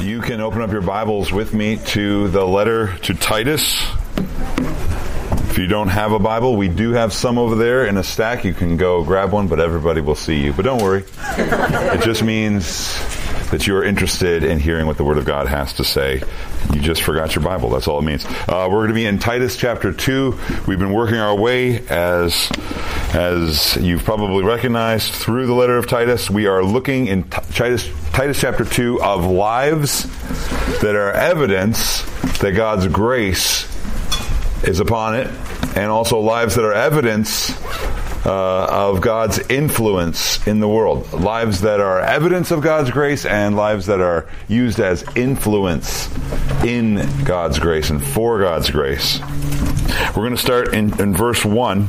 You can open up your Bibles with me to the letter to Titus. If you don't have a Bible, we do have some over there in a stack. You can go grab one, but everybody will see you. But don't worry. It just means that you are interested in hearing what the Word of God has to say. You just forgot your Bible. That's all it means. Uh, we're going to be in Titus chapter 2. We've been working our way as, as you've probably recognized through the letter of Titus. We are looking in Titus, Titus chapter 2 of lives that are evidence that God's grace is upon it, and also lives that are evidence uh, of God's influence in the world. Lives that are evidence of God's grace and lives that are used as influence in God's grace and for God's grace. We're going to start in, in verse 1.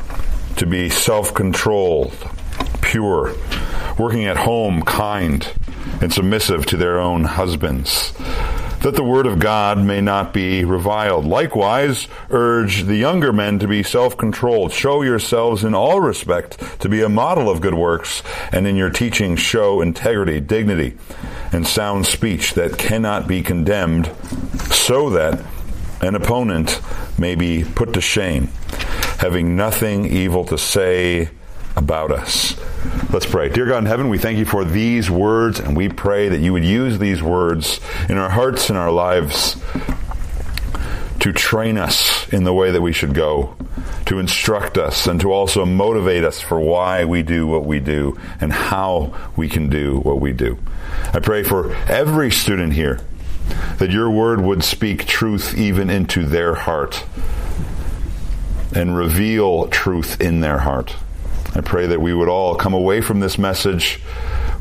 to be self controlled, pure, working at home, kind, and submissive to their own husbands that the word of God may not be reviled. Likewise, urge the younger men to be self-controlled. Show yourselves in all respect to be a model of good works, and in your teaching show integrity, dignity, and sound speech that cannot be condemned, so that an opponent may be put to shame, having nothing evil to say about us. Let's pray. Dear God in heaven, we thank you for these words, and we pray that you would use these words in our hearts and our lives to train us in the way that we should go, to instruct us, and to also motivate us for why we do what we do and how we can do what we do. I pray for every student here that your word would speak truth even into their heart and reveal truth in their heart. I pray that we would all come away from this message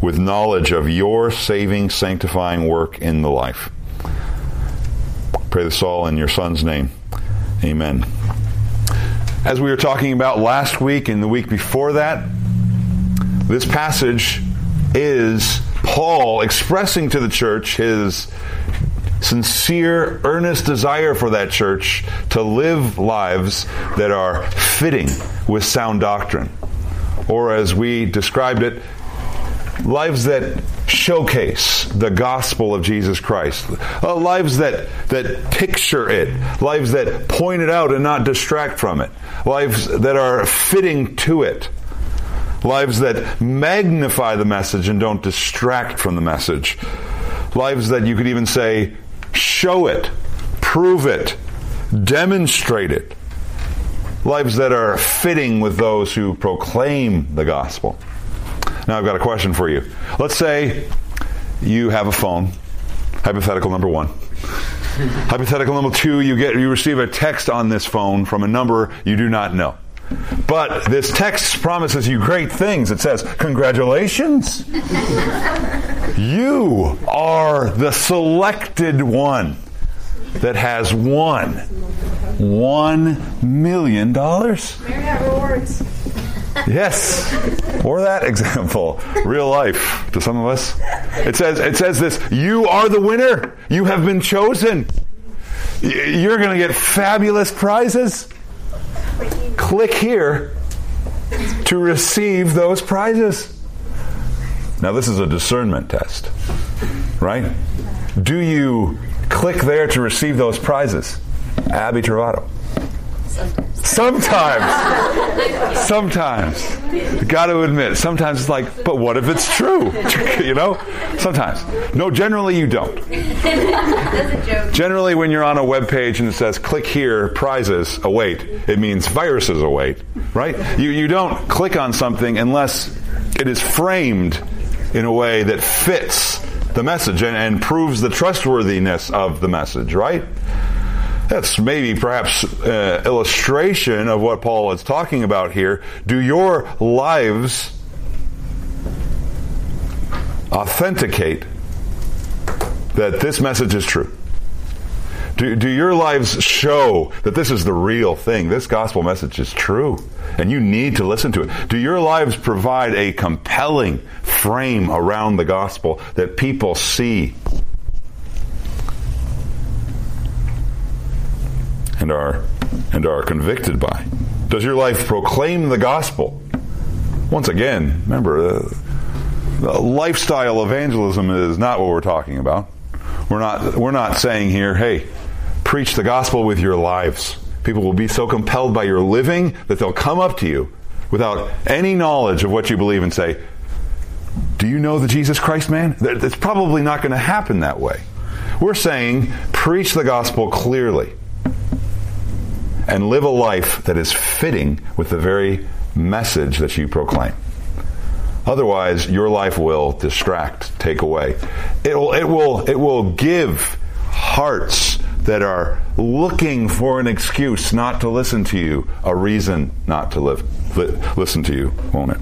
with knowledge of your saving, sanctifying work in the life. Pray this all in your Son's name. Amen. As we were talking about last week and the week before that, this passage is Paul expressing to the church his sincere, earnest desire for that church to live lives that are fitting with sound doctrine or as we described it, lives that showcase the gospel of Jesus Christ. Uh, lives that, that picture it. Lives that point it out and not distract from it. Lives that are fitting to it. Lives that magnify the message and don't distract from the message. Lives that you could even say, show it, prove it, demonstrate it lives that are fitting with those who proclaim the gospel. Now, I've got a question for you. Let's say you have a phone, hypothetical number one. hypothetical number two, you get you receive a text on this phone from a number you do not know. But this text promises you great things. It says, Congratulations! you are the selected one that has won one million dollars. rewards. Yes, or that example, real life to some of us. It says it says this: you are the winner. You have been chosen. You're going to get fabulous prizes. Click here to receive those prizes. Now, this is a discernment test, right? Do you click there to receive those prizes? Abby Travato. Sometimes. Sometimes. Got to admit, sometimes it's like, but what if it's true? you know? Sometimes. No, generally you don't. Generally, when you're on a web page and it says click here, prizes await, it means viruses await, right? You, you don't click on something unless it is framed in a way that fits the message and, and proves the trustworthiness of the message, right? That's maybe perhaps uh, illustration of what Paul is talking about here. Do your lives authenticate that this message is true? Do, do your lives show that this is the real thing? This gospel message is true, and you need to listen to it. Do your lives provide a compelling frame around the gospel that people see and are and are convicted by? Does your life proclaim the gospel? Once again, remember, uh, lifestyle evangelism is not what we're talking about. We're not we're not saying here, hey, preach the gospel with your lives. People will be so compelled by your living that they'll come up to you without any knowledge of what you believe and say, "Do you know the Jesus Christ man?" It's probably not going to happen that way. We're saying preach the gospel clearly and live a life that is fitting with the very message that you proclaim. Otherwise, your life will distract, take away. It will, it will, it will give hearts that are looking for an excuse not to listen to you a reason not to live, li- listen to you, won't it?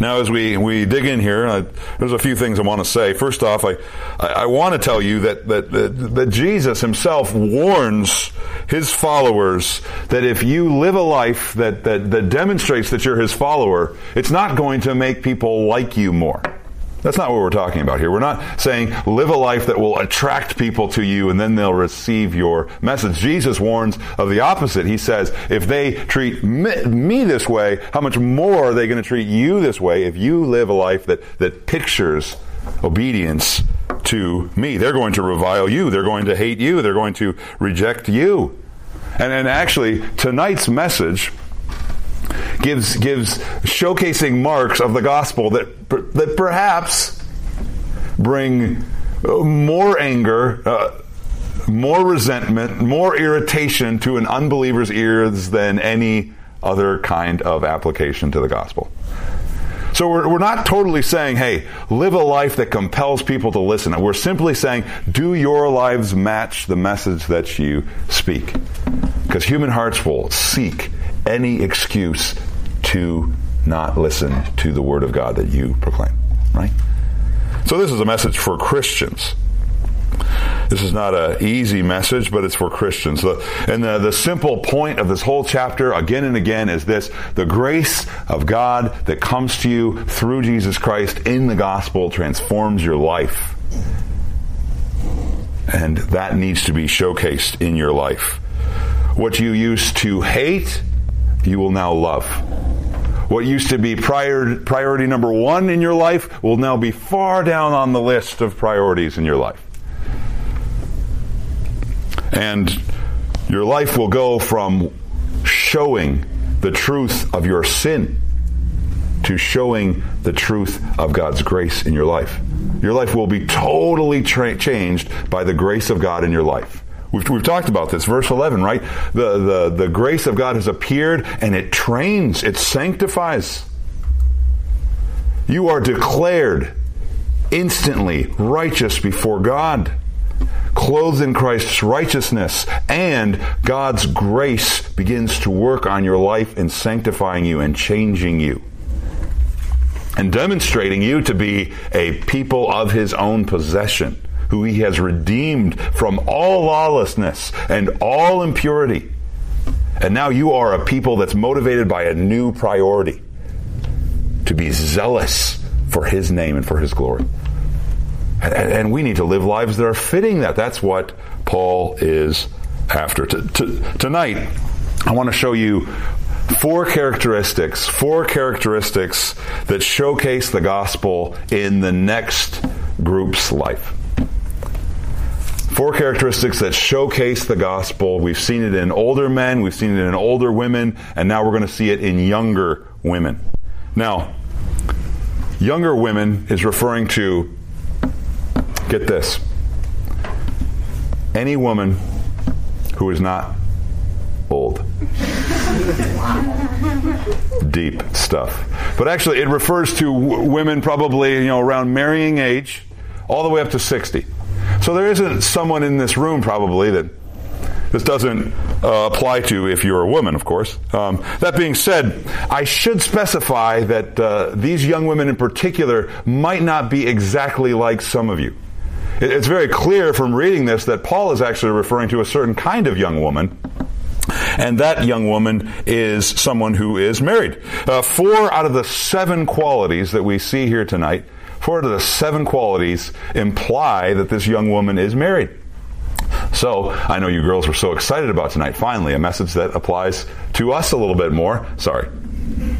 Now, as we, we dig in here, uh, there's a few things I want to say. First off, I, I, I want to tell you that, that, that, that Jesus himself warns his followers that if you live a life that, that, that demonstrates that you're his follower, it's not going to make people like you more. That's not what we're talking about here. We're not saying live a life that will attract people to you and then they'll receive your message. Jesus warns of the opposite. He says, if they treat me, this way, how much more are they going to treat you this way if you live a life that, that pictures obedience to me? They're going to revile you. They're going to hate you. They're going to reject you. And, and actually, tonight's message gives gives showcasing marks of the gospel that that perhaps bring more anger, uh, more resentment, more irritation to an unbeliever's ears than any other kind of application to the gospel. So we're, we're not totally saying, hey, live a life that compels people to listen. We're simply saying, do your lives match the message that you speak? Because human hearts will seek any excuse to not listen to the word of God that you proclaim, right? So this is a message for Christians. This is not an easy message, but it's for Christians. And the, the simple point of this whole chapter, again and again, is this the grace of God that comes to you through Jesus Christ in the gospel transforms your life. And that needs to be showcased in your life. What you used to hate, you will now love. What used to be prior, priority number one in your life will now be far down on the list of priorities in your life. And your life will go from showing the truth of your sin to showing the truth of God's grace in your life. Your life will be totally tra- changed by the grace of God in your life. We've, we've talked about this. Verse 11, right? The, the, the grace of God has appeared and it trains, it sanctifies. You are declared instantly righteous before God, clothed in Christ's righteousness, and God's grace begins to work on your life in sanctifying you and changing you and demonstrating you to be a people of his own possession who he has redeemed from all lawlessness and all impurity. And now you are a people that's motivated by a new priority to be zealous for his name and for his glory. And, and we need to live lives that are fitting that. That's what Paul is after. Tonight, I want to show you four characteristics, four characteristics that showcase the gospel in the next group's life. Four characteristics that showcase the gospel. We've seen it in older men, we've seen it in older women, and now we're going to see it in younger women. Now, younger women is referring to, get this, any woman who is not old. Deep stuff. But actually, it refers to w- women probably, you know, around marrying age, all the way up to 60. So there isn't someone in this room probably that this doesn't uh, apply to if you're a woman, of course. Um, that being said, I should specify that uh, these young women in particular might not be exactly like some of you. it's very clear from reading this that Paul is actually referring to a certain kind of young woman. And that young woman is someone who is married. Uh, four out of the seven qualities that we see here tonight, of the seven qualities imply that this young woman is married. So I know you girls were so excited about tonight. Finally, a message that applies to us a little bit more. Sorry.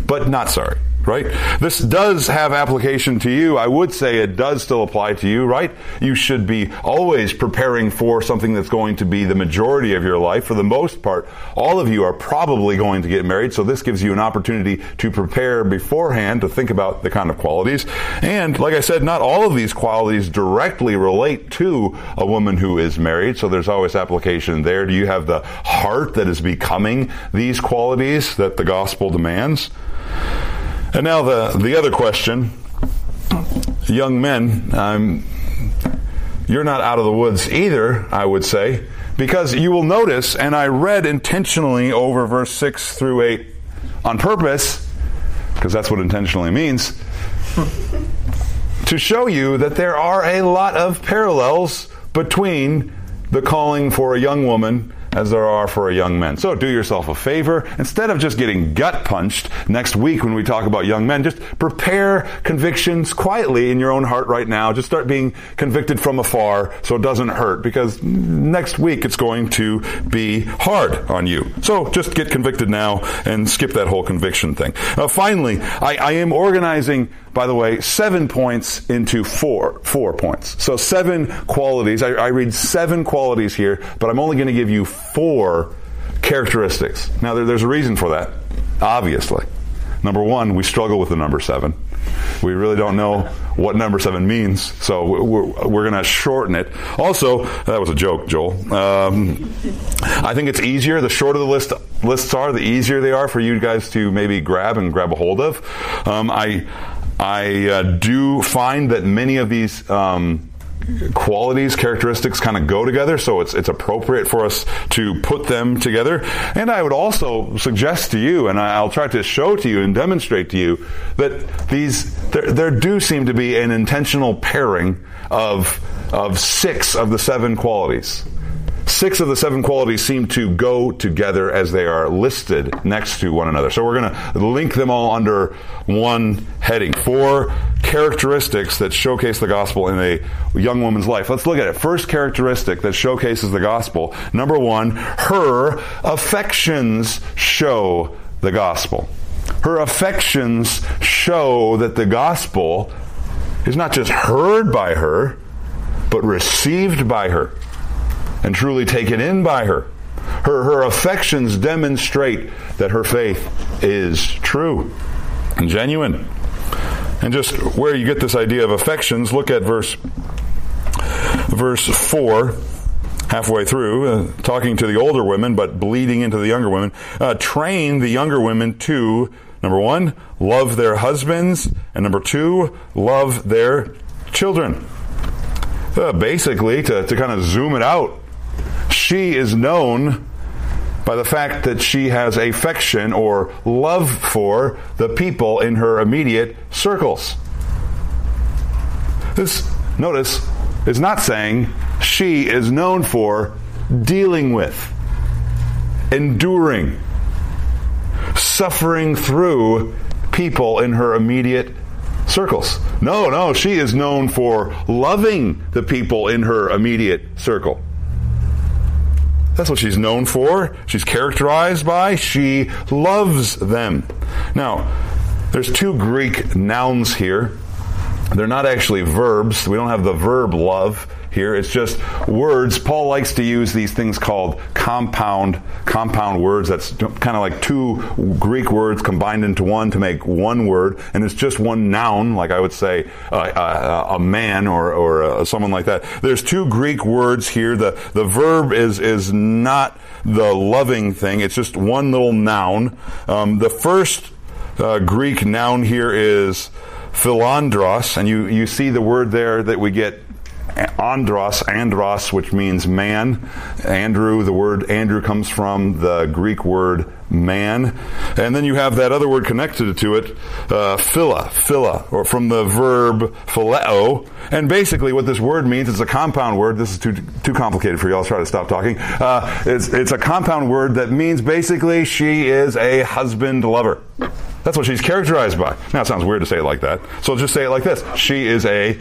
But not sorry right? This does have application to you. I would say it does still apply to you, right? You should be always preparing for something that's going to be the majority of your life. For the most part, all of you are probably going to get married, so this gives you an opportunity to prepare beforehand to think about the kind of qualities. And like I said, not all of these qualities directly relate to a woman who is married, so there's always application there. Do you have the heart that is becoming these qualities that the gospel demands? And now the, the other question. Young men, you're not out of the woods either, I would say, because you will notice, and I read intentionally over verse 6 through 8 on purpose, because that's what intentionally means, to show you that there are a lot of parallels between the calling for a young woman as there are for a young man. So do yourself a favor. Instead of just getting gut punched next week when we talk about young men, just prepare convictions quietly in your own heart right now. Just start being convicted from afar so it doesn't hurt because next week it's going to be hard on you. So just get convicted now and skip that whole conviction thing. Uh, finally, I, I am organizing by the way, seven points into four, four points. So seven qualities. I, I read seven qualities here, but I'm only going to give you four characteristics. Now, there, there's a reason for that, obviously. Number one, we struggle with the number seven. We really don't know what number seven means, so we're, we're going to shorten it. Also, that was a joke, Joel. Um, I think it's easier. The shorter the list lists are, the easier they are for you guys to maybe grab and grab a hold of. Um, I I uh, do find that many of these um, qualities, characteristics kind of go together, so it's it's appropriate for us to put them together. And I would also suggest to you, and I'll try to show to you and demonstrate to you that these there, there do seem to be an intentional pairing of of six of the seven qualities. Six of the seven qualities seem to go together as they are listed next to one another. So we're going to link them all under one heading. Four characteristics that showcase the gospel in a young woman's life. Let's look at it. First characteristic that showcases the gospel. Number one, her affections show the gospel. Her affections show that the gospel is not just heard by her, but received by her and truly taken in by her. Her, her affections demonstrate that her faith is true and genuine. And just where you get this idea of affections, look at verse verse 4 halfway through, uh, talking to the older women, but bleeding into the younger women. Uh, train the younger women to, number one, love their husbands, and number two, love their children. Uh, basically, to, to kind of zoom it out, she is known by the fact that she has affection or love for the people in her immediate circles. This, notice, is not saying she is known for dealing with, enduring, suffering through people in her immediate circles. No, no, she is known for loving the people in her immediate circle. That's what she's known for. She's characterized by. She loves them. Now, there's two Greek nouns here. They're not actually verbs. We don't have the verb love here. It's just words. Paul likes to use these things called compound compound words. That's kind of like two Greek words combined into one to make one word, and it's just one noun. Like I would say, uh, uh, a man or or uh, someone like that. There's two Greek words here. The the verb is is not the loving thing. It's just one little noun. Um, the first uh, Greek noun here is philandros, and you, you see the word there that we get andros, andros, which means man. Andrew, the word Andrew comes from the Greek word man. And then you have that other word connected to it, uh, phila, phila, or from the verb phileo. And basically what this word means, it's a compound word. This is too, too complicated for you. I'll try to stop talking. Uh, it's, it's a compound word that means basically she is a husband lover. That's what she's characterized by. Now it sounds weird to say it like that. So I'll just say it like this. She is a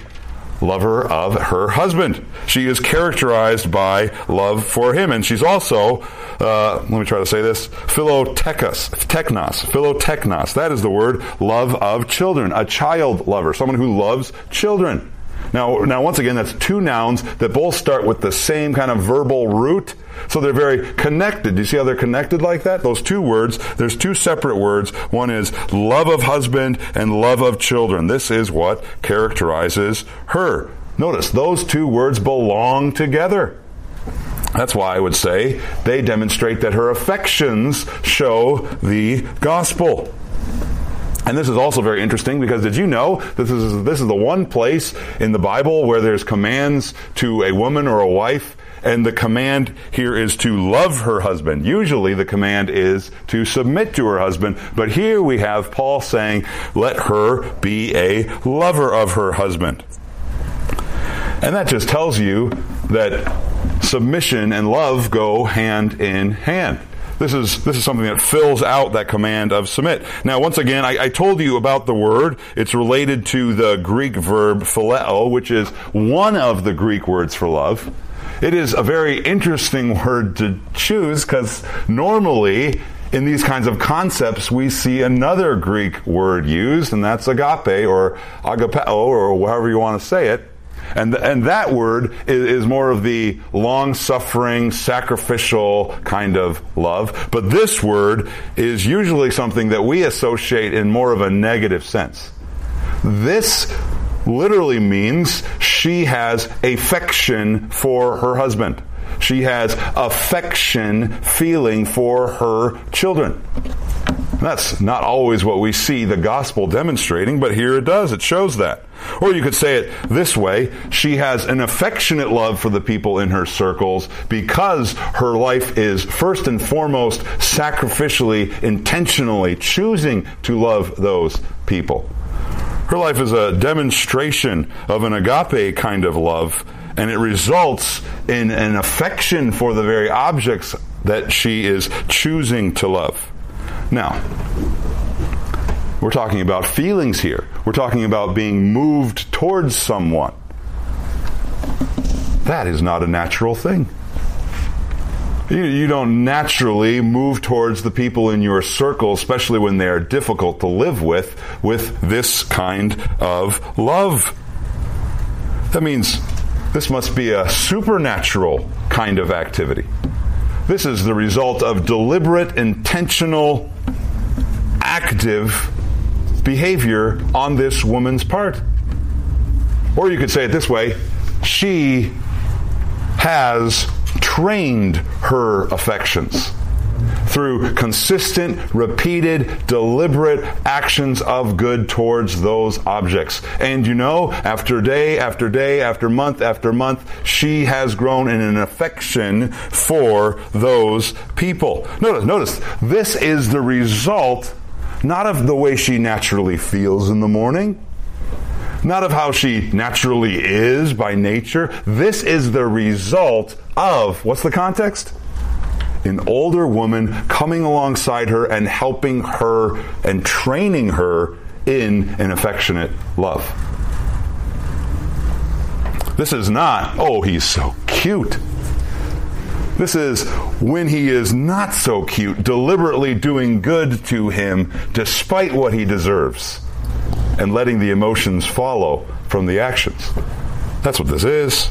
lover of her husband. She is characterized by love for him, and she's also, uh, let me try to say this, philotekos, technos, philoteknos. That is the word love of children, a child lover, someone who loves children. Now, now once again, that's two nouns that both start with the same kind of verbal root. So they're very connected. Do you see how they're connected like that? Those two words, there's two separate words. One is love of husband and love of children. This is what characterizes her. Notice those two words belong together. That's why I would say they demonstrate that her affections show the gospel. And this is also very interesting because did you know this is this is the one place in the Bible where there's commands to a woman or a wife and the command here is to love her husband. Usually the command is to submit to her husband, but here we have Paul saying, let her be a lover of her husband. And that just tells you that submission and love go hand in hand. This is, this is something that fills out that command of submit. Now, once again, I, I told you about the word. It's related to the Greek verb phileo, which is one of the Greek words for love. It is a very interesting word to choose because normally in these kinds of concepts we see another Greek word used, and that's agape or agapeo or however you want to say it. And, and that word is, is more of the long suffering, sacrificial kind of love. But this word is usually something that we associate in more of a negative sense. This literally means she has affection for her husband. She has affection feeling for her children. That's not always what we see the gospel demonstrating, but here it does. It shows that. Or you could say it this way she has an affectionate love for the people in her circles because her life is first and foremost sacrificially, intentionally choosing to love those people. Her life is a demonstration of an agape kind of love, and it results in an affection for the very objects that she is choosing to love. Now, we're talking about feelings here. We're talking about being moved towards someone. That is not a natural thing. You, you don't naturally move towards the people in your circle, especially when they are difficult to live with, with this kind of love. That means this must be a supernatural kind of activity. This is the result of deliberate, intentional, active behavior on this woman's part. Or you could say it this way she has trained her affections through consistent, repeated, deliberate actions of good towards those objects. And you know, after day after day, after month after month, she has grown in an affection for those people. Notice, notice, this is the result not of the way she naturally feels in the morning, not of how she naturally is by nature. This is the result of, what's the context? An older woman coming alongside her and helping her and training her in an affectionate love. This is not, oh, he's so cute. This is when he is not so cute, deliberately doing good to him despite what he deserves and letting the emotions follow from the actions. That's what this is.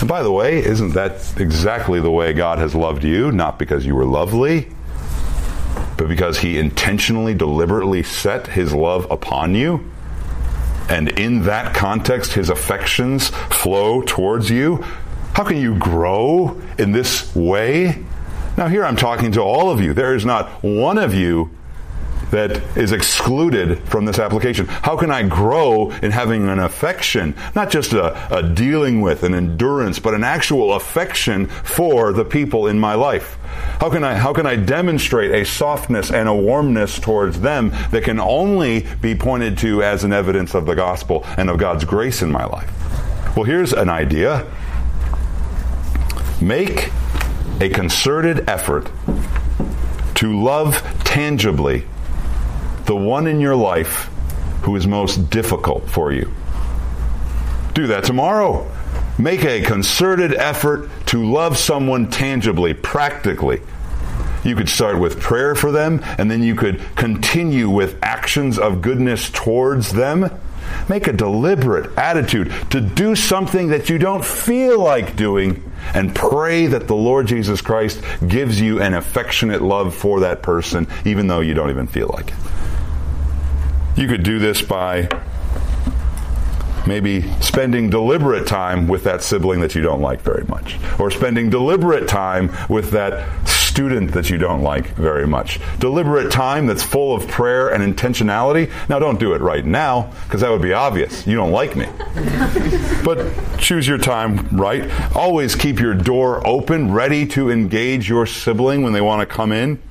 And by the way, isn't that exactly the way God has loved you? Not because you were lovely, but because He intentionally, deliberately set His love upon you. And in that context, His affections flow towards you. How can you grow in this way? Now, here I'm talking to all of you. There is not one of you that is excluded from this application? How can I grow in having an affection, not just a, a, dealing with, an endurance, but an actual affection for the people in my life? How can I, how can I demonstrate a softness and a warmness towards them that can only be pointed to as an evidence of the gospel and of God's grace in my life? Well, here's an idea. Make a concerted effort to love tangibly the one in your life who is most difficult for you. Do that tomorrow. Make a concerted effort to love someone tangibly, practically. You could start with prayer for them, and then you could continue with actions of goodness towards them. Make a deliberate attitude to do something that you don't feel like doing and pray that the Lord Jesus Christ gives you an affectionate love for that person, even though you don't even feel like it. You could do this by maybe spending deliberate time with that sibling that you don't like very much, or spending deliberate time with that student that you don't like very much. Deliberate time that's full of prayer and intentionality. Now, don't do it right now, because that would be obvious. You don't like me. but choose your time right. Always keep your door open, ready to engage your sibling when they want to come in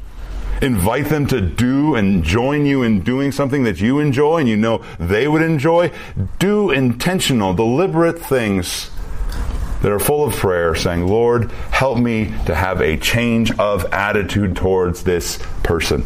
invite them to do and join you in doing something that you enjoy and you know they would enjoy. Do intentional, deliberate things that are full of prayer, saying, Lord, help me to have a change of attitude towards this person.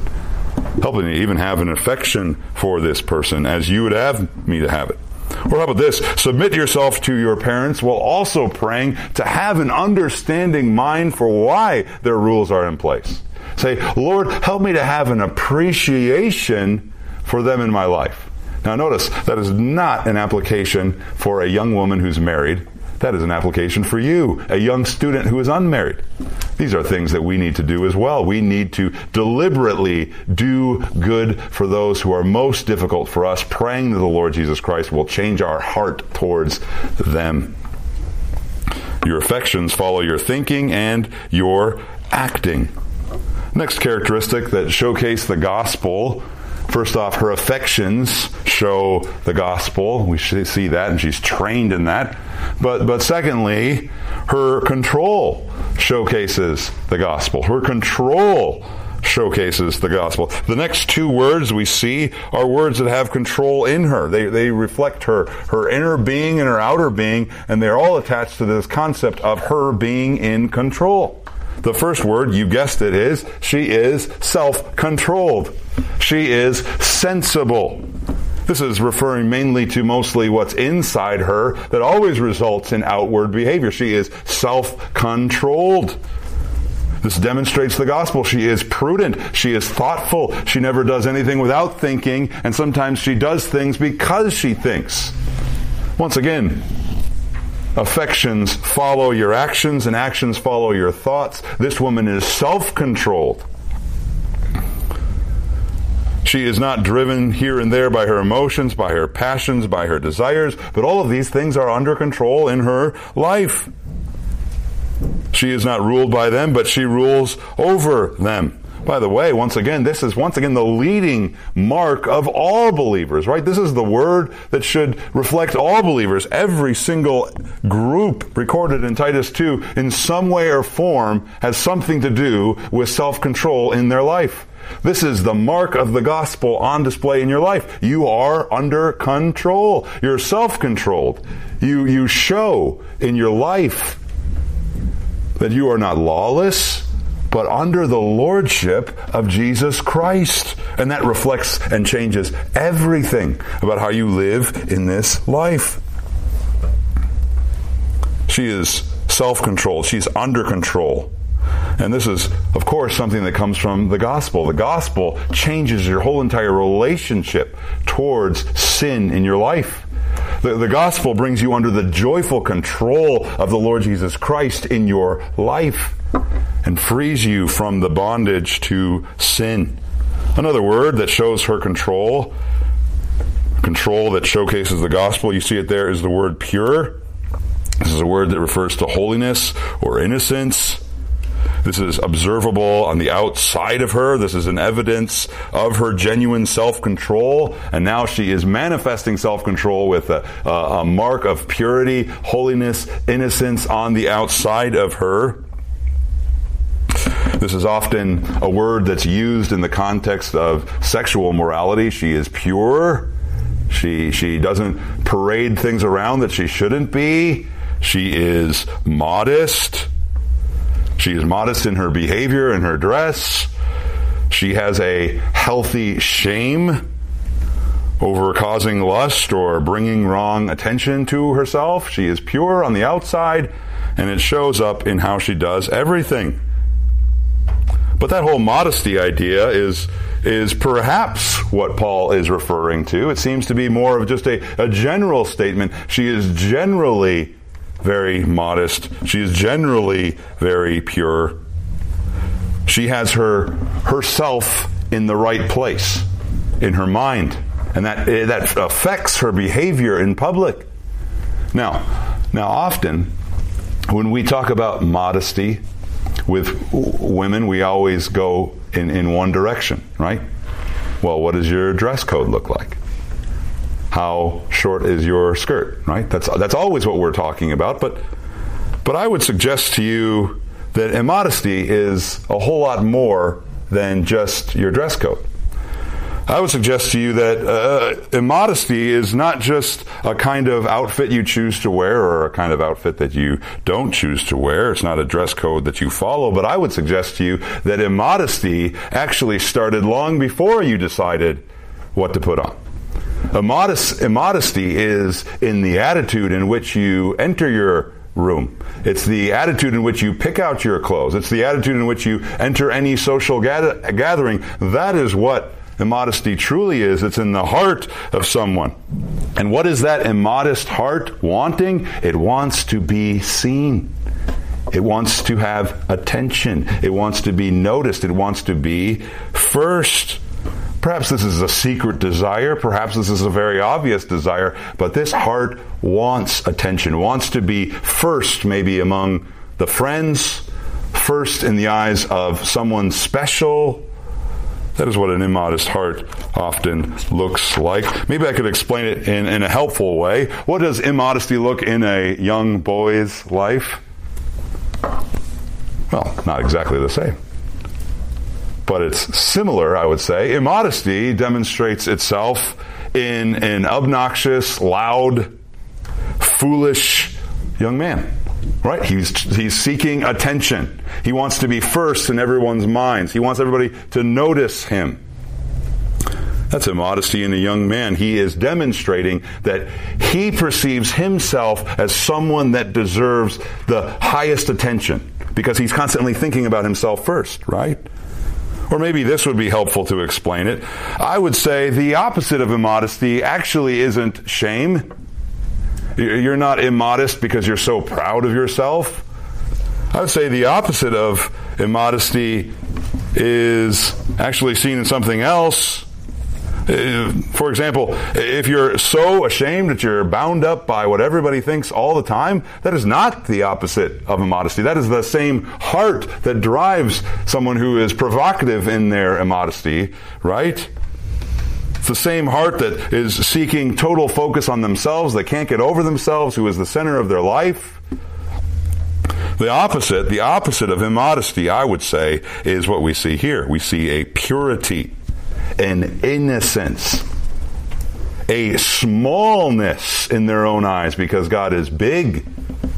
Help me even have an affection for this person as you would have me to have it. Or how about this? Submit yourself to your parents while also praying to have an understanding mind for why their rules are in place. Say, Lord, help me to have an appreciation for them in my life. Now, notice that is not an application for a young woman who's married. That is an application for you, a young student who is unmarried. These are things that we need to do as well. We need to deliberately do good for those who are most difficult for us, praying that the Lord Jesus Christ will change our heart towards them. Your affections follow your thinking and your acting. Next characteristic that showcase the gospel. First off, her affections show the gospel. We see that, and she's trained in that. But, but secondly, her control showcases the gospel. Her control showcases the gospel. The next two words we see are words that have control in her. They, they reflect her, her inner being and her outer being, and they're all attached to this concept of her being in control. The first word, you guessed it, is she is self controlled. She is sensible. This is referring mainly to mostly what's inside her that always results in outward behavior. She is self controlled. This demonstrates the gospel. She is prudent. She is thoughtful. She never does anything without thinking, and sometimes she does things because she thinks. Once again, affections follow your actions and actions follow your thoughts. This woman is self controlled. She is not driven here and there by her emotions, by her passions, by her desires, but all of these things are under control in her life. She is not ruled by them, but she rules over them. By the way, once again, this is once again the leading mark of all believers, right? This is the word that should reflect all believers. Every single group recorded in Titus 2 in some way or form has something to do with self-control in their life. This is the mark of the gospel on display in your life. You are under control. You're self-controlled. You, you show in your life that you are not lawless, but under the lordship of Jesus Christ. And that reflects and changes everything about how you live in this life. She is self controlled, she's under control. And this is, of course, something that comes from the gospel. The gospel changes your whole entire relationship towards sin in your life. The, the, gospel brings you under the joyful control of the Lord Jesus Christ in your life and frees you from the bondage to sin. Another word that shows her control, control that showcases the gospel, you see it there, is the word pure. This is a word that refers to holiness or innocence. This is observable on the outside of her. This is an evidence of her genuine self-control. And now she is manifesting self-control with a, a, a mark of purity, holiness, innocence on the outside of her. This is often a word that's used in the context of sexual morality. She is pure. She, she doesn't parade things around that she shouldn't be. She is modest. She is modest in her behavior and her dress. She has a healthy shame over causing lust or bringing wrong attention to herself. She is pure on the outside, and it shows up in how she does everything. But that whole modesty idea is, is perhaps what Paul is referring to. It seems to be more of just a, a general statement. She is generally very modest. She is generally very pure. She has her herself in the right place in her mind, and that eh, that affects her behavior in public. Now, now often when we talk about modesty, with women, we always go in, in one direction, right? Well, what does your dress code look like? How short is your skirt, right? That's, that's always what we're talking about. But, but I would suggest to you that immodesty is a whole lot more than just your dress code. I would suggest to you that uh, immodesty is not just a kind of outfit you choose to wear or a kind of outfit that you don't choose to wear. It's not a dress code that you follow, but I would suggest to you that immodesty actually started long before you decided what to put on. Immodest, immodesty is in the attitude in which you enter your room. It's the attitude in which you pick out your clothes. It's the attitude in which you enter any social gather- gathering. That is what immodesty truly is. It's in the heart of someone. And what is that immodest heart wanting? It wants to be seen. It wants to have attention. It wants to be noticed. It wants to be first. Perhaps this is a secret desire. Perhaps this is a very obvious desire. But this heart wants attention, wants to be first, maybe among the friends, first in the eyes of someone special, that is what an immodest heart often looks like. Maybe I could explain it in, in a helpful way. What does immodesty look in a young boy's life? Well, not exactly the same. But it's similar, I would say. Immodesty demonstrates itself in an obnoxious, loud, foolish young man. Right? He's, he's seeking attention. He wants to be first in everyone's minds. He wants everybody to notice him. That's immodesty in a young man. He is demonstrating that he perceives himself as someone that deserves the highest attention because he's constantly thinking about himself first, right? Or maybe this would be helpful to explain it. I would say the opposite of immodesty actually isn't shame. You're not immodest because you're so proud of yourself. I would say the opposite of immodesty is actually seen in something else. Uh, for example, if you're so ashamed that you're bound up by what everybody thinks all the time, that is not the opposite of immodesty. That is the same heart that drives someone who is provocative in their immodesty, right? It's the same heart that is seeking total focus on themselves, that can't get over themselves, who is the center of their life. The opposite, the opposite of immodesty, I would say, is what we see here. We see a purity, an innocence, a smallness in their own eyes because God is big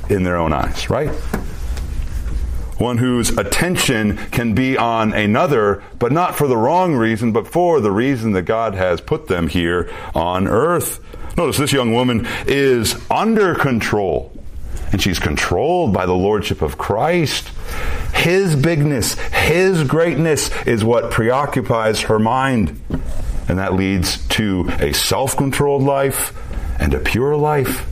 in their own eyes, right? One whose attention can be on another, but not for the wrong reason, but for the reason that God has put them here on earth. Notice this young woman is under control, and she's controlled by the Lordship of Christ. His bigness, His greatness is what preoccupies her mind. And that leads to a self controlled life and a pure life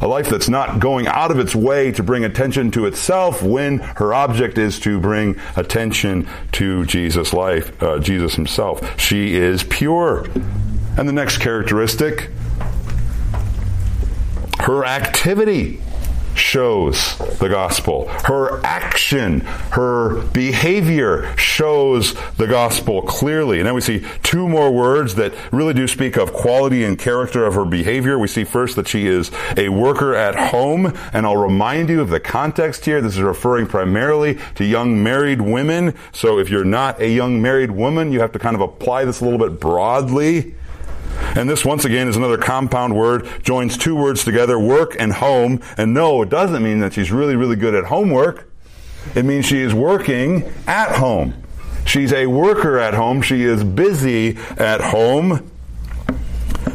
a life that's not going out of its way to bring attention to itself when her object is to bring attention to Jesus' life, uh, Jesus himself. She is pure. And the next characteristic, her activity. Shows the gospel. Her action, her behavior shows the gospel clearly. And then we see two more words that really do speak of quality and character of her behavior. We see first that she is a worker at home. And I'll remind you of the context here. This is referring primarily to young married women. So if you're not a young married woman, you have to kind of apply this a little bit broadly. And this, once again, is another compound word, joins two words together, work and home. And no, it doesn't mean that she's really, really good at homework. It means she is working at home. She's a worker at home. She is busy at home.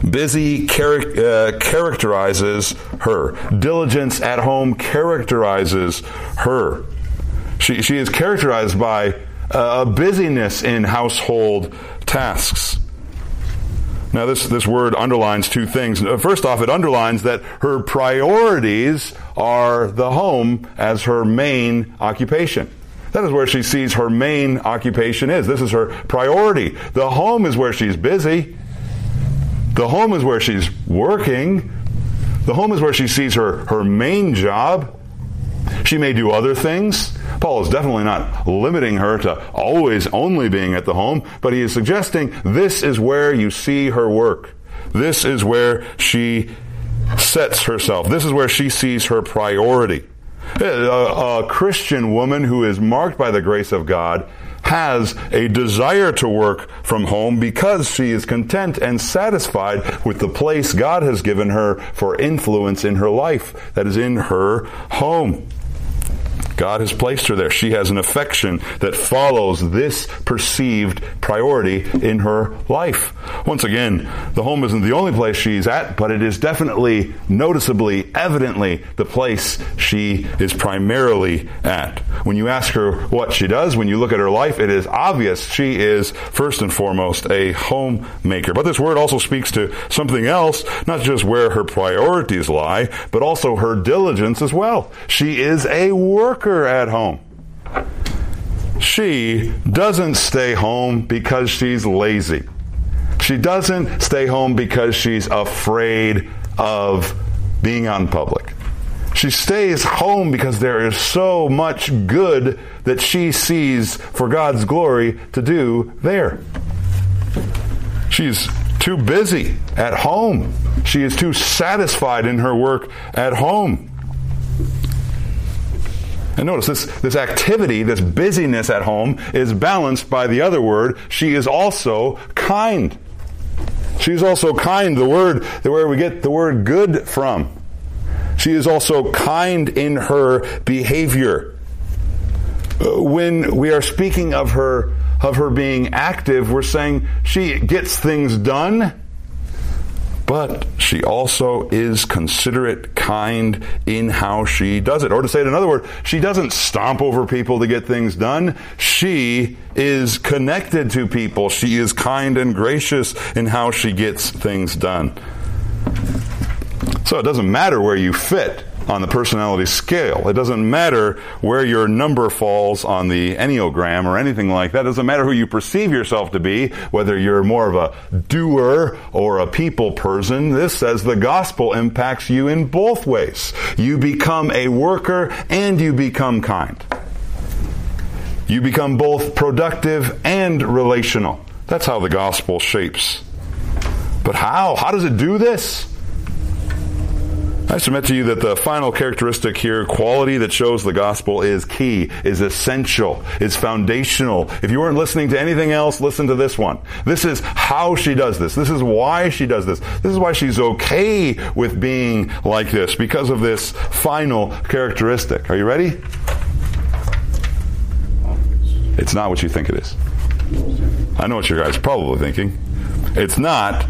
Busy char- uh, characterizes her. Diligence at home characterizes her. She, she is characterized by uh, busyness in household tasks. Now, this, this word underlines two things. Uh, first off, it underlines that her priorities are the home as her main occupation. That is where she sees her main occupation is. This is her priority. The home is where she's busy. The home is where she's working. The home is where she sees her, her main job. She may do other things. Paul is definitely not limiting her to always only being at the home, but he is suggesting this is where you see her work. This is where she sets herself. This is where she sees her priority. A, a, Christian woman who is marked by the grace of God has a desire to work from home because she is content and satisfied with the place God has given her for influence in her life that is in her home. God has placed her there. She has an affection that follows this perceived priority in her life. Once again, the home isn't the only place she's at, but it is definitely, noticeably, evidently the place she is primarily at. When you ask her what she does, when you look at her life, it is obvious she is first and foremost a homemaker. But this word also speaks to something else, not just where her priorities lie, but also her diligence as well. She is a worker at home. She doesn't stay home because she's lazy. She doesn't stay home because she's afraid of being on public. She stays home because there is so much good that she sees for God's glory to do there. She's too busy at home. She is too satisfied in her work at home. And notice this, this activity, this busyness at home is balanced by the other word. She is also kind. She is also kind, the word where we get the word good from. She is also kind in her behavior. Uh, when we are speaking of her of her being active, we're saying she gets things done but she also is considerate, kind in how she does it. Or to say it another word, she doesn't stomp over people to get things done. She is connected to people. She is kind and gracious in how she gets things done. So it doesn't matter where you fit on the personality scale. It doesn't matter where your number falls on the Enneagram or anything like that. It doesn't matter who you perceive yourself to be, whether you're more of a doer or a people person. This says the gospel impacts you in both ways. You become a worker and you become kind. You become both productive and relational. That's how the gospel shapes. But how? How does it do this? I submit to you that the final characteristic here, quality that shows the gospel is key, is essential, is foundational. If you weren't listening to anything else, listen to this one. This is how she does this. This is why she does this. This is why she's okay with being like this, because of this final characteristic. Are you ready? It's not what you think it is. I know what you guys probably thinking. It's not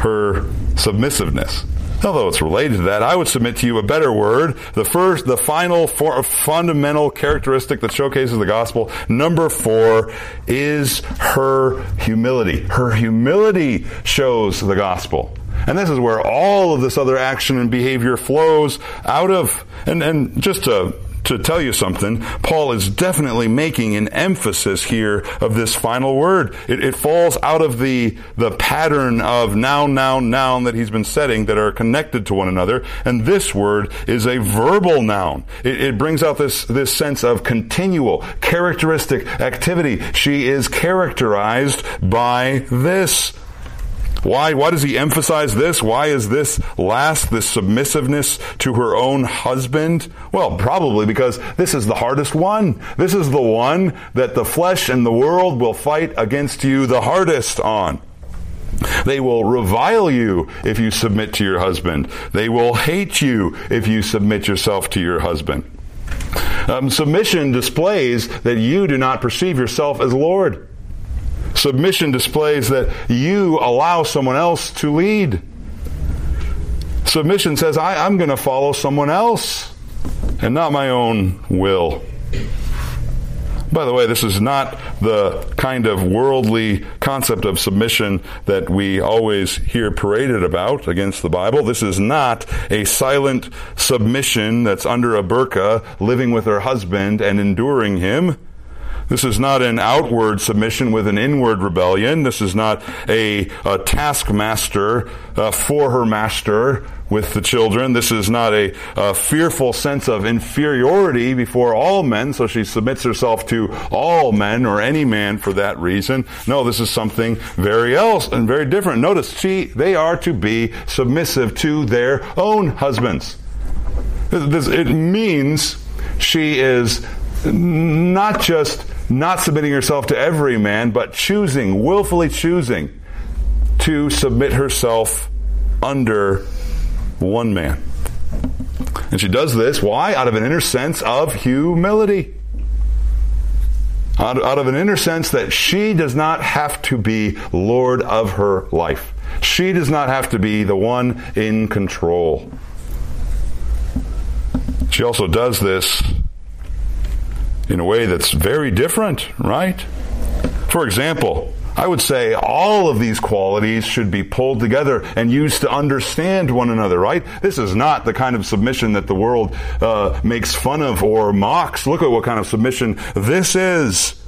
her submissiveness. Although it's related to that, I would submit to you a better word. The first, the final for, fundamental characteristic that showcases the gospel, number four, is her humility. Her humility shows the gospel. And this is where all of this other action and behavior flows out of. And, and just to to tell you something, Paul is definitely making an emphasis here of this final word. It, it, falls out of the, the pattern of noun, noun, noun that he's been setting that are connected to one another. And this word is a verbal noun. It, it brings out this, this sense of continual, characteristic activity. She is characterized by this. Why, why does he emphasize this? Why is this last, this submissiveness to her own husband? Well, probably because this is the hardest one. This is the one that the flesh and the world will fight against you the hardest on. They will revile you if you submit to your husband. They will hate you if you submit yourself to your husband. Um, submission displays that you do not perceive yourself as Lord. Submission displays that you allow someone else to lead. Submission says, I, am going to follow someone else and not my own will. By the way, this is not the kind of worldly concept of submission that we always hear paraded about against the Bible. This is not a silent submission that's under a burqa, living with her husband and enduring him. This is not an outward submission with an inward rebellion. This is not a, a taskmaster uh, for her master with the children. This is not a, a, fearful sense of inferiority before all men, so she submits herself to all men or any man for that reason. No, this is something very else and very different. Notice she, they are to be submissive to their own husbands. It means she is not just not submitting herself to every man, but choosing, willfully choosing to submit herself under one man. And she does this, why? Out of an inner sense of humility. Out, out of an inner sense that she does not have to be Lord of her life. She does not have to be the one in control. She also does this in a way that's very different, right? For example, I would say all of these qualities should be pulled together and used to understand one another, right? This is not the kind of submission that the world uh, makes fun of or mocks. Look at what kind of submission this is.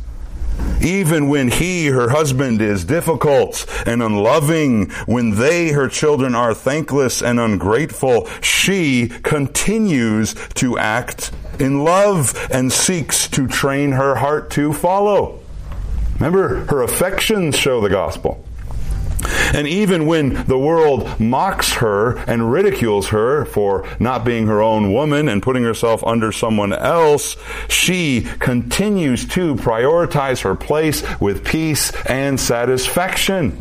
Even when he, her husband, is difficult and unloving, when they, her children, are thankless and ungrateful, she continues to act in love and seeks to train her heart to follow. Remember, her affections show the gospel. And even when the world mocks her and ridicules her for not being her own woman and putting herself under someone else, she continues to prioritize her place with peace and satisfaction.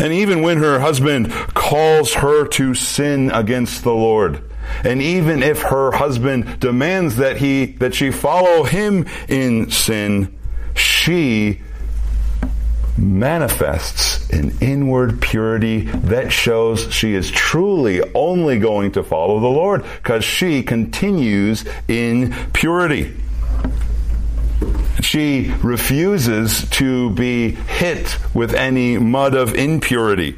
And even when her husband calls her to sin against the Lord, and even if her husband demands that he, that she follow him in sin, she manifests an inward purity that shows she is truly only going to follow the Lord because she continues in purity. She refuses to be hit with any mud of impurity.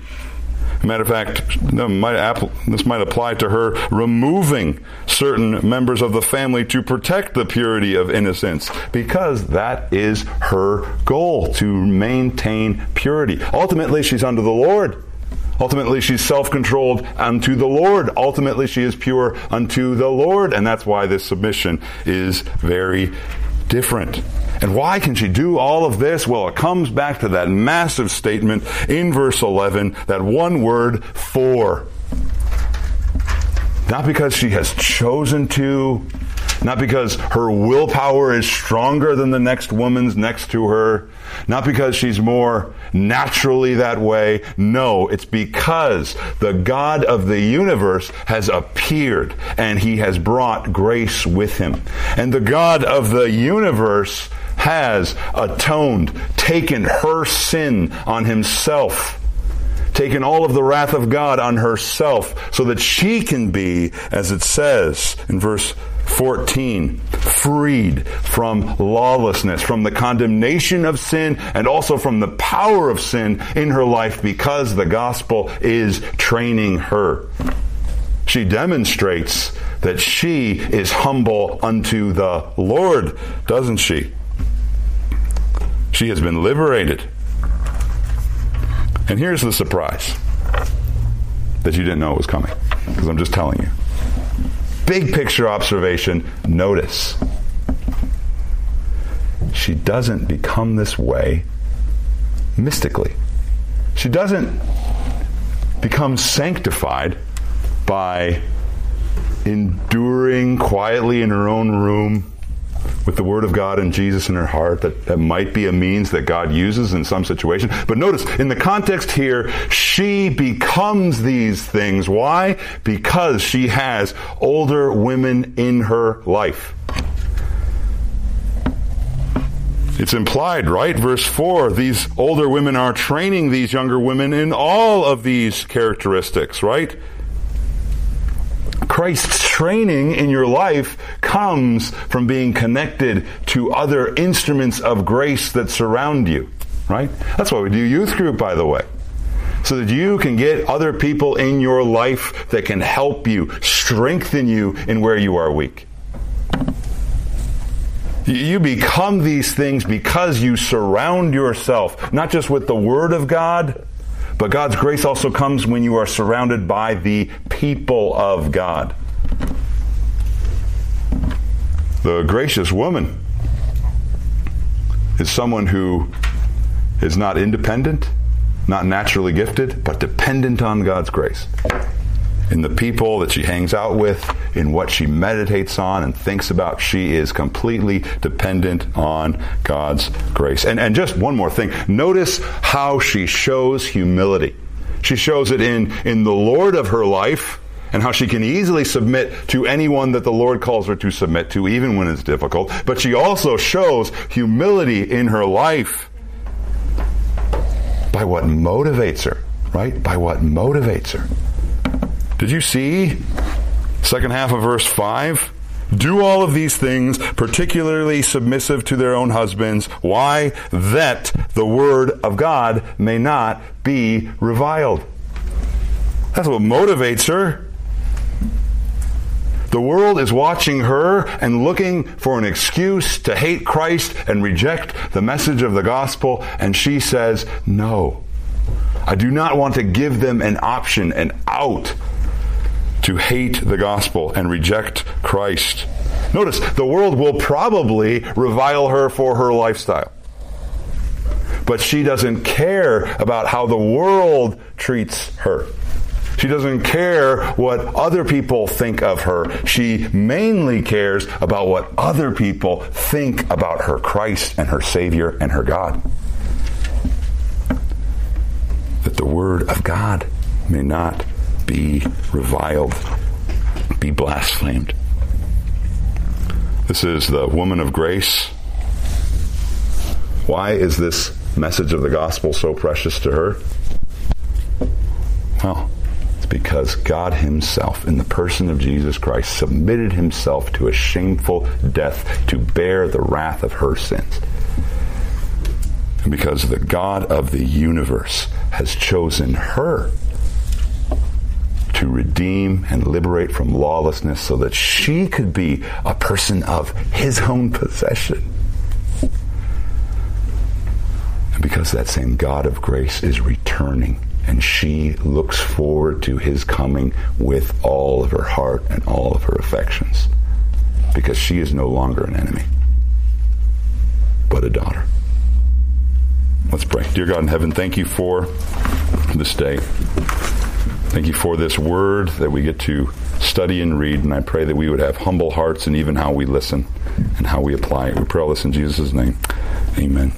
Matter of fact, this might apply to her removing certain members of the family to protect the purity of innocence because that is her goal to maintain purity. Ultimately, she's under the Lord. Ultimately, she's self controlled unto the Lord. Ultimately, she is pure unto the Lord. And that's why this submission is very different. And why can she do all of this? Well, it comes back to that massive statement in verse 11, that one word, for. Not because she has chosen to, not because her willpower is stronger than the next woman's next to her, not because she's more naturally that way. No, it's because the God of the universe has appeared and he has brought grace with him. And the God of the universe has atoned, taken her sin on himself, taken all of the wrath of God on herself, so that she can be, as it says in verse 14, freed from lawlessness, from the condemnation of sin, and also from the power of sin in her life because the gospel is training her. She demonstrates that she is humble unto the Lord, doesn't she? She has been liberated. And here's the surprise that you didn't know was coming, because I'm just telling you. Big picture observation notice. She doesn't become this way mystically. She doesn't become sanctified by enduring quietly in her own room with the Word of God and Jesus in her heart, that, that might be a means that God uses in some situation. But notice, in the context here, she becomes these things. Why? Because she has older women in her life. It's implied, right? Verse 4 these older women are training these younger women in all of these characteristics, right? Christ's training in your life comes from being connected to other instruments of grace that surround you, right? That's why we do youth group, by the way. So that you can get other people in your life that can help you, strengthen you in where you are weak. You become these things because you surround yourself, not just with the Word of God, but God's grace also comes when you are surrounded by the people of God. The gracious woman is someone who is not independent, not naturally gifted, but dependent on God's grace in the people that she hangs out with, in what she meditates on and thinks about. She is completely dependent on God's grace. And, and just one more thing. Notice how she shows humility. She shows it in, in the Lord of her life and how she can easily submit to anyone that the Lord calls her to submit to, even when it's difficult. But she also shows humility in her life by what motivates her, right? By what motivates her. Did you see? Second half of verse 5. Do all of these things, particularly submissive to their own husbands. Why? That the word of God may not be reviled. That's what motivates her. The world is watching her and looking for an excuse to hate Christ and reject the message of the gospel, and she says, No. I do not want to give them an option, an out to hate the gospel and reject Christ. Notice, the world will probably revile her for her lifestyle. But she doesn't care about how the world treats her. She doesn't care what other people think of her. She mainly cares about what other people think about her Christ and her Savior and her God. That the Word of God may not be reviled, be blasphemed. This is the woman of grace. Why is this message of the gospel so precious to her? Well, it's because God Himself, in the person of Jesus Christ, submitted Himself to a shameful death to bear the wrath of her sins. And because the God of the universe has chosen her to redeem and liberate from lawlessness so that she could be a person of his own possession. And because that same God of grace is returning and she looks forward to his coming with all of her heart and all of her affections because she is no longer an enemy but a daughter. Let's pray. Dear God in heaven, thank you for this day. Thank you for this word that we get to study and read, and I pray that we would have humble hearts and even how we listen and how we apply it. We pray all this in Jesus' name. Amen.